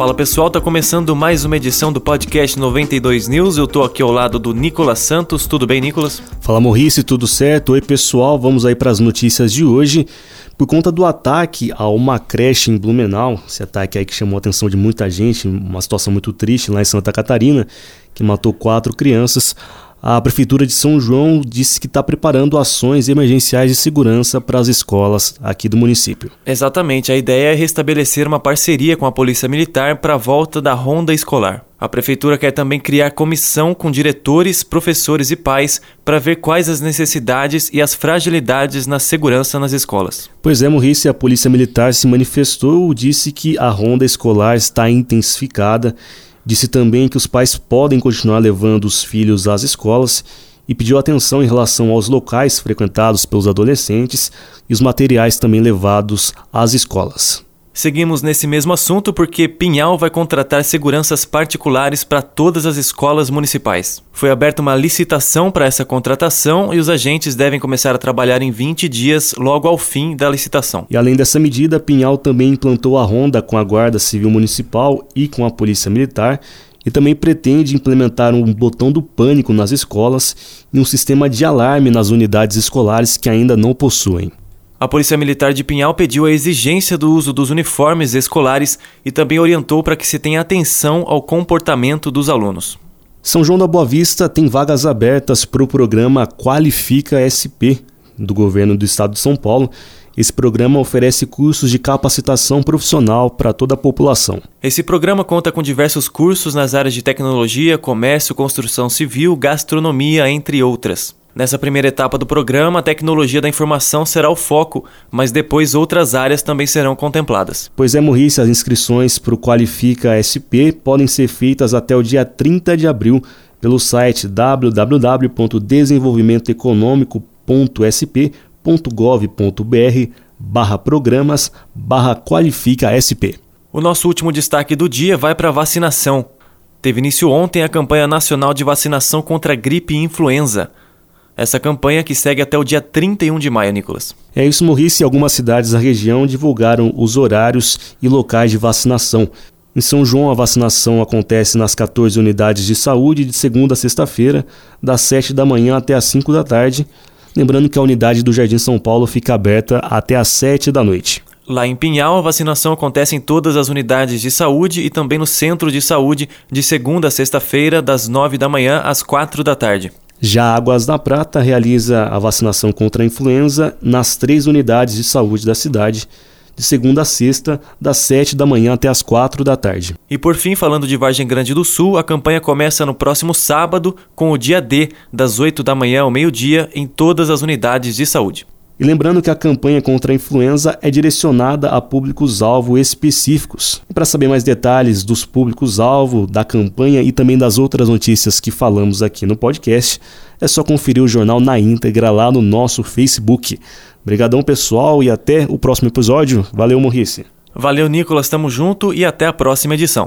Fala pessoal, tá começando mais uma edição do podcast 92 News. Eu tô aqui ao lado do Nicolas Santos. Tudo bem, Nicolas? Fala Morrice, tudo certo? Oi pessoal, vamos aí para as notícias de hoje. Por conta do ataque a uma creche em Blumenau, esse ataque aí que chamou a atenção de muita gente, uma situação muito triste lá em Santa Catarina, que matou quatro crianças, a Prefeitura de São João disse que está preparando ações emergenciais de segurança para as escolas aqui do município. Exatamente, a ideia é restabelecer uma parceria com a Polícia Militar para a volta da ronda escolar. A Prefeitura quer também criar comissão com diretores, professores e pais para ver quais as necessidades e as fragilidades na segurança nas escolas. Pois é, Maurice, a Polícia Militar se manifestou, disse que a ronda escolar está intensificada Disse também que os pais podem continuar levando os filhos às escolas e pediu atenção em relação aos locais frequentados pelos adolescentes e os materiais também levados às escolas. Seguimos nesse mesmo assunto porque Pinhal vai contratar seguranças particulares para todas as escolas municipais. Foi aberta uma licitação para essa contratação e os agentes devem começar a trabalhar em 20 dias logo ao fim da licitação. E além dessa medida, Pinhal também implantou a ronda com a Guarda Civil Municipal e com a Polícia Militar e também pretende implementar um botão do pânico nas escolas e um sistema de alarme nas unidades escolares que ainda não possuem. A Polícia Militar de Pinhal pediu a exigência do uso dos uniformes escolares e também orientou para que se tenha atenção ao comportamento dos alunos. São João da Boa Vista tem vagas abertas para o programa Qualifica SP do governo do estado de São Paulo. Esse programa oferece cursos de capacitação profissional para toda a população. Esse programa conta com diversos cursos nas áreas de tecnologia, comércio, construção civil, gastronomia, entre outras. Nessa primeira etapa do programa, a tecnologia da informação será o foco, mas depois outras áreas também serão contempladas. Pois é, Morrice, as inscrições para o Qualifica SP podem ser feitas até o dia 30 de abril pelo site www.desenvolvimentoeconômico.sp.gov.br barra programas barra Qualifica SP. O nosso último destaque do dia vai para a vacinação. Teve início ontem a campanha nacional de vacinação contra gripe e influenza. Essa campanha que segue até o dia 31 de maio, Nicolas. É isso, Morrice. Algumas cidades da região divulgaram os horários e locais de vacinação. Em São João, a vacinação acontece nas 14 unidades de saúde de segunda a sexta-feira, das 7 da manhã até as 5 da tarde. Lembrando que a unidade do Jardim São Paulo fica aberta até as 7 da noite. Lá em Pinhal, a vacinação acontece em todas as unidades de saúde e também no centro de saúde, de segunda a sexta-feira, das 9 da manhã às 4 da tarde. Já Águas da Prata realiza a vacinação contra a influenza nas três unidades de saúde da cidade, de segunda a sexta, das 7 da manhã até as 4 da tarde. E por fim, falando de Vargem Grande do Sul, a campanha começa no próximo sábado, com o dia D, das 8 da manhã ao meio-dia, em todas as unidades de saúde. E lembrando que a campanha contra a influenza é direcionada a públicos-alvo específicos. Para saber mais detalhes dos públicos-alvo, da campanha e também das outras notícias que falamos aqui no podcast, é só conferir o jornal na íntegra lá no nosso Facebook. Obrigadão pessoal e até o próximo episódio. Valeu, Morrice. Valeu, Nicolas. Tamo junto e até a próxima edição.